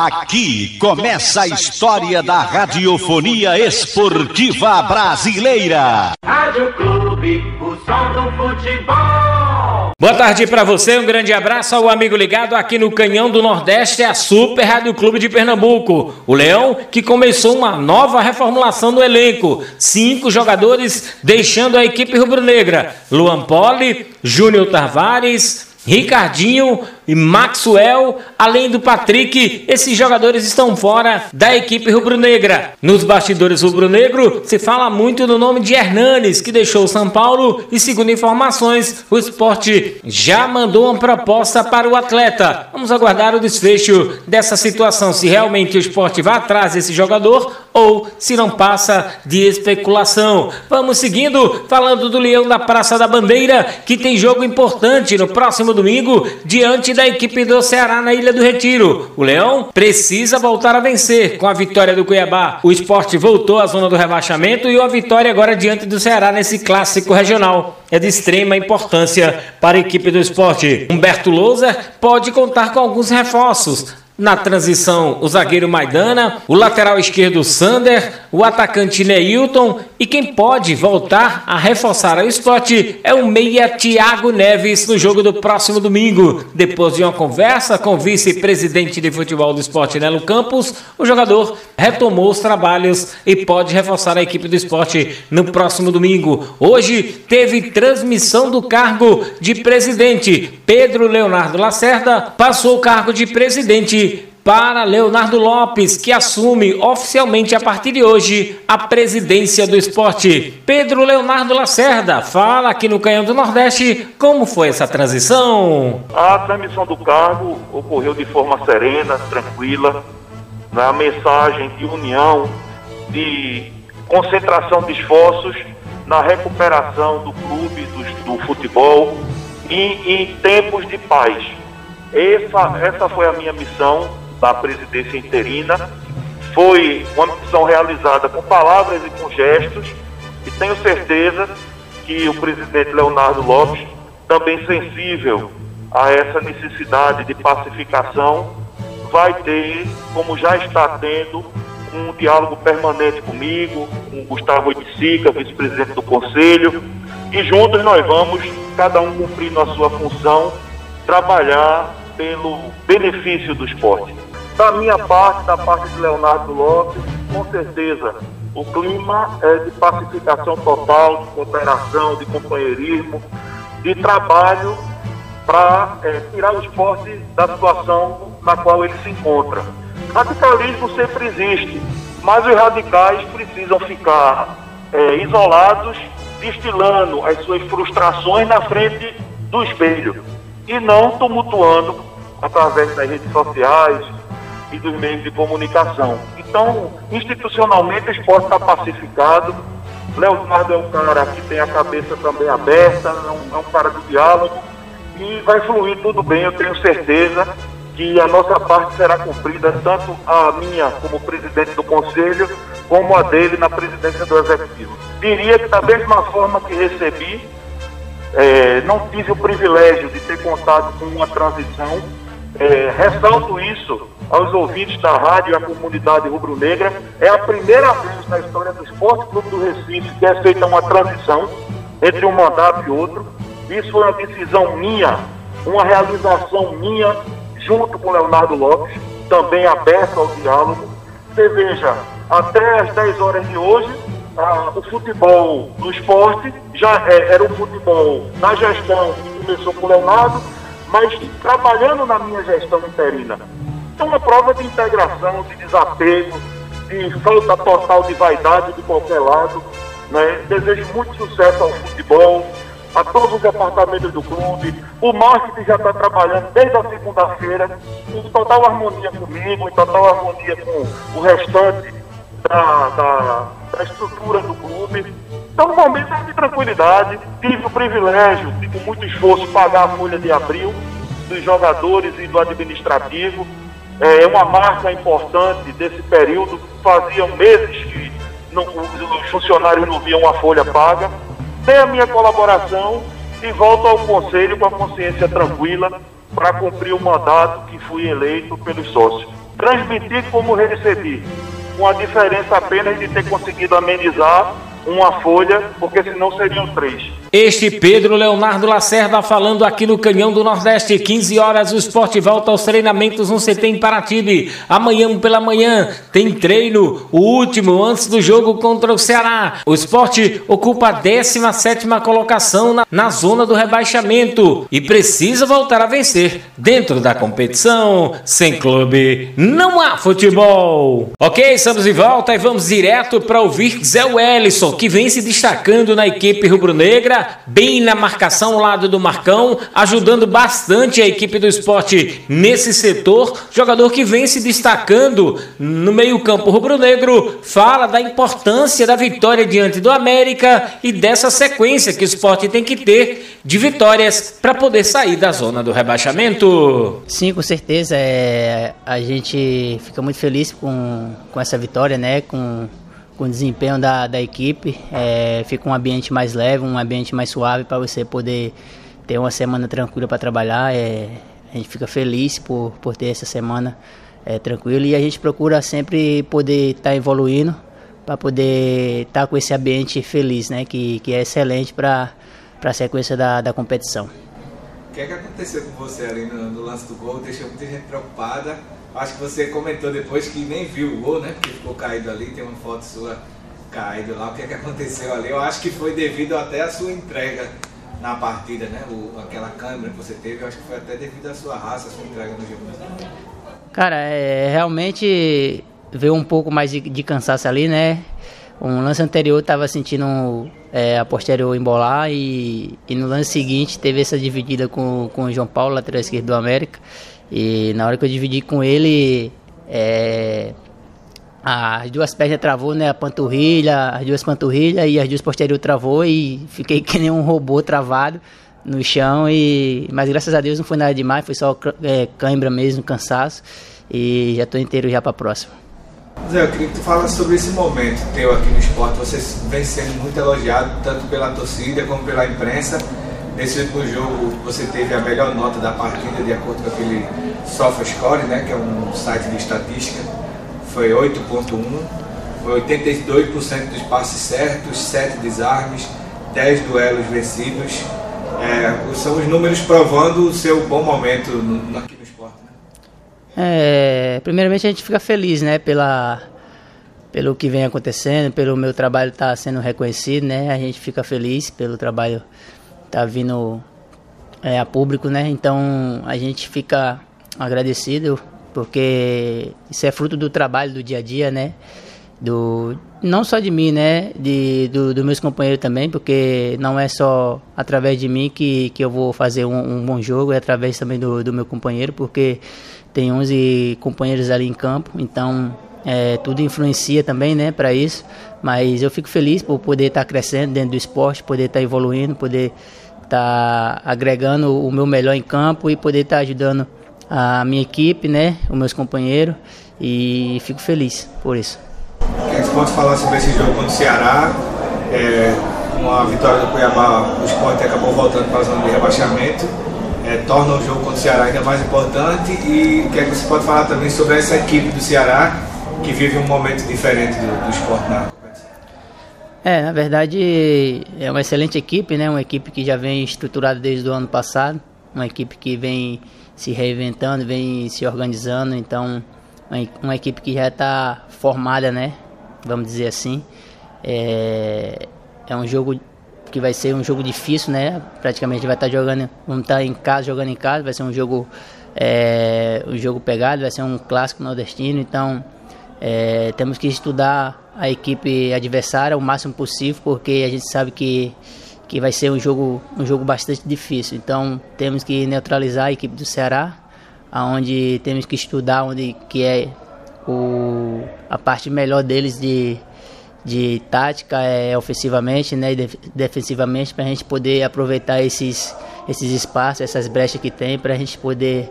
Aqui começa a história da radiofonia esportiva brasileira. Rádio Clube, o som do futebol. Boa tarde para você, um grande abraço ao amigo ligado aqui no Canhão do Nordeste, a Super Rádio Clube de Pernambuco. O Leão que começou uma nova reformulação no elenco. Cinco jogadores deixando a equipe rubro-negra. Luan Poli, Júnior Tavares, Ricardinho e Maxwell, além do Patrick, esses jogadores estão fora da equipe rubro-negra. Nos bastidores rubro-negro se fala muito no nome de Hernanes, que deixou o São Paulo e, segundo informações, o esporte já mandou uma proposta para o atleta. Vamos aguardar o desfecho dessa situação, se realmente o esporte vai atrás desse jogador ou se não passa de especulação. Vamos seguindo, falando do Leão da Praça da Bandeira, que tem jogo importante no próximo domingo, diante da equipe do Ceará na Ilha do Retiro. O Leão precisa voltar a vencer com a vitória do Cuiabá. O esporte voltou à zona do rebaixamento e a vitória agora diante do Ceará nesse clássico regional. É de extrema importância para a equipe do esporte. Humberto Louser pode contar com alguns reforços. Na transição, o zagueiro Maidana, o lateral esquerdo Sander, o atacante Neilton e quem pode voltar a reforçar o esporte é o meia Thiago Neves no jogo do próximo domingo. Depois de uma conversa com o vice-presidente de futebol do esporte Nelo Campos, o jogador retomou os trabalhos e pode reforçar a equipe do esporte no próximo domingo. Hoje teve transmissão do cargo de presidente. Pedro Leonardo Lacerda passou o cargo de presidente para Leonardo Lopes, que assume oficialmente a partir de hoje a presidência do esporte. Pedro Leonardo Lacerda fala aqui no Canhão do Nordeste como foi essa transição. A transmissão do cargo ocorreu de forma serena, tranquila, na mensagem de união, de concentração de esforços na recuperação do clube, do, do futebol e em tempos de paz. Essa, essa foi a minha missão da presidência interina. Foi uma missão realizada com palavras e com gestos, e tenho certeza que o presidente Leonardo Lopes, também sensível a essa necessidade de pacificação, vai ter, como já está tendo, um diálogo permanente comigo, com Gustavo Oiticica, vice-presidente do Conselho, e juntos nós vamos, cada um cumprindo a sua função, trabalhar pelo benefício do esporte. Da minha parte, da parte de Leonardo Lopes, com certeza, o clima é de pacificação total, de cooperação, de companheirismo, de trabalho para é, tirar o esporte da situação na qual ele se encontra. Radicalismo sempre existe, mas os radicais precisam ficar é, isolados, destilando as suas frustrações na frente do espelho e não tumultuando através das redes sociais, e dos meios de comunicação. Então, institucionalmente, o esporte está pacificado. Leonardo é um cara que tem a cabeça também aberta, é um, é um cara do diálogo e vai fluir tudo bem, eu tenho certeza que a nossa parte será cumprida, tanto a minha como presidente do conselho, como a dele na presidência do executivo. Diria que da mesma forma que recebi, é, não tive o privilégio de ter contato com uma transição, é, ressalto isso aos ouvintes da rádio e à comunidade rubro-negra. É a primeira vez na história do Esporte Clube do Recife que é feita uma transição entre um mandato e outro. Isso foi uma decisão minha, uma realização minha, junto com Leonardo Lopes, também aberto ao diálogo. Você veja, até as 10 horas de hoje, o futebol do esporte já é, era um futebol na gestão que começou com o Leonardo, mas trabalhando na minha gestão interina é uma prova de integração, de desapego, de falta total de vaidade de qualquer lado. Né? Desejo muito sucesso ao futebol, a todos os departamentos do clube. O marketing já está trabalhando desde a segunda-feira, em total harmonia comigo, em total harmonia com o restante da, da, da estrutura do clube. Então, um momento de tranquilidade. Tive o privilégio de, com muito esforço, pagar a folha de abril dos jogadores e do administrativo é uma marca importante desse período. Faziam meses que não, os funcionários não viam a folha paga. Dê a minha colaboração e volto ao Conselho com a consciência tranquila para cumprir o mandato que fui eleito pelos sócios. transmitir como recebi, com a diferença apenas de ter conseguido amenizar uma folha, porque senão seriam três. Este Pedro Leonardo Lacerda falando aqui no Canhão do Nordeste, 15 horas, o esporte volta aos treinamentos no CT em Paratibe. Amanhã pela manhã tem treino, o último antes do jogo contra o Ceará. O esporte ocupa a 17 colocação na, na zona do rebaixamento e precisa voltar a vencer dentro da competição. Sem clube, não há futebol. Ok, estamos de volta e vamos direto para ouvir Zé Wellison, que vem se destacando na equipe rubro-negra bem na marcação ao lado do Marcão, ajudando bastante a equipe do esporte nesse setor. Jogador que vem se destacando no meio-campo rubro-negro, fala da importância da vitória diante do América e dessa sequência que o esporte tem que ter de vitórias para poder sair da zona do rebaixamento. Sim, com certeza. É, a gente fica muito feliz com, com essa vitória, né? Com com o desempenho da, da equipe. É, fica um ambiente mais leve, um ambiente mais suave para você poder ter uma semana tranquila para trabalhar. É, a gente fica feliz por, por ter essa semana é, tranquila e a gente procura sempre poder estar tá evoluindo para poder estar tá com esse ambiente feliz, né? Que, que é excelente para a sequência da, da competição. Que, é que aconteceu com você ali no, no lance do gol? Deixou muita gente preocupada Acho que você comentou depois que nem viu o gol, né? Porque ficou caído ali, tem uma foto sua caído lá. O que, é que aconteceu ali? Eu acho que foi devido até à sua entrega na partida, né? O, aquela câmera que você teve, eu acho que foi até devido à sua raça, à sua entrega no jogo. Cara, é, realmente veio um pouco mais de, de cansaço ali, né? Um lance anterior estava sentindo é, a posterior embolar e, e no lance seguinte teve essa dividida com, com o João Paulo, lateral esquerdo do América. E na hora que eu dividi com ele, é, as duas pernas travou, né? A panturrilha, as duas panturrilhas e as duas posteriores travou e fiquei que nem um robô travado no chão. E, mas graças a Deus não foi nada demais, foi só é, cãibra mesmo, cansaço. E já estou inteiro já para a próxima. Zé, eu queria que tu falasse sobre esse momento teu aqui no esporte. Você vem sendo muito elogiado, tanto pela torcida como pela imprensa. Nesse último jogo você teve a melhor nota da partida de acordo com aquele SofaScore, né, que é um site de estatística. Foi 8.1, foi 82% dos passes certos, 7 desarmes, 10 duelos vencidos. É, são os números provando o seu bom momento no, no? É, primeiramente a gente fica feliz, né, pela pelo que vem acontecendo, pelo meu trabalho estar tá sendo reconhecido, né? A gente fica feliz pelo trabalho tá vindo é, a público, né? Então a gente fica agradecido porque isso é fruto do trabalho do dia a dia, né? Do não só de mim, né? De do, do meus companheiros também, porque não é só através de mim que, que eu vou fazer um, um bom jogo, é através também do, do meu companheiro, porque tem 11 companheiros ali em campo, então é, tudo influencia também, né? Para isso. Mas eu fico feliz por poder estar tá crescendo dentro do esporte, poder estar tá evoluindo, poder estar tá agregando o meu melhor em campo e poder estar tá ajudando a minha equipe, né, os meus companheiros e fico feliz por isso. O que você pode falar sobre esse jogo contra o Ceará? É, com a vitória do Cuiabá, o esporte acabou voltando para a zona de rebaixamento. É, torna o jogo contra o Ceará ainda mais importante e o que, é que você pode falar também sobre essa equipe do Ceará que vive um momento diferente do, do esporte na é, na verdade é uma excelente equipe, né? Uma equipe que já vem estruturada desde o ano passado, uma equipe que vem se reinventando, vem se organizando, então uma, equipe que já está formada, né? Vamos dizer assim. É, é um jogo que vai ser um jogo difícil, né? Praticamente vai estar tá jogando, vamos estar tá em casa jogando em casa, vai ser um jogo é, um jogo pegado, vai ser um clássico nordestino, então é, temos que estudar a equipe adversária o máximo possível, porque a gente sabe que, que vai ser um jogo, um jogo bastante difícil. Então temos que neutralizar a equipe do Ceará, aonde temos que estudar onde que é o, a parte melhor deles de, de tática é, ofensivamente né, e defensivamente para a gente poder aproveitar esses, esses espaços, essas brechas que tem, para a gente poder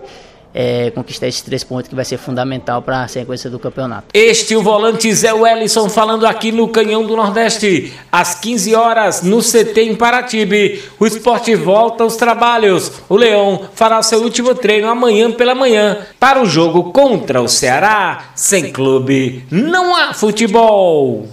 é, conquistar esses três pontos que vai ser fundamental para a sequência do campeonato. Este o volante Zé Wellison falando aqui no Canhão do Nordeste. Às 15 horas no CT em Paratibe. O esporte volta aos trabalhos. O Leão fará seu último treino amanhã pela manhã para o jogo contra o Ceará. Sem clube não há futebol.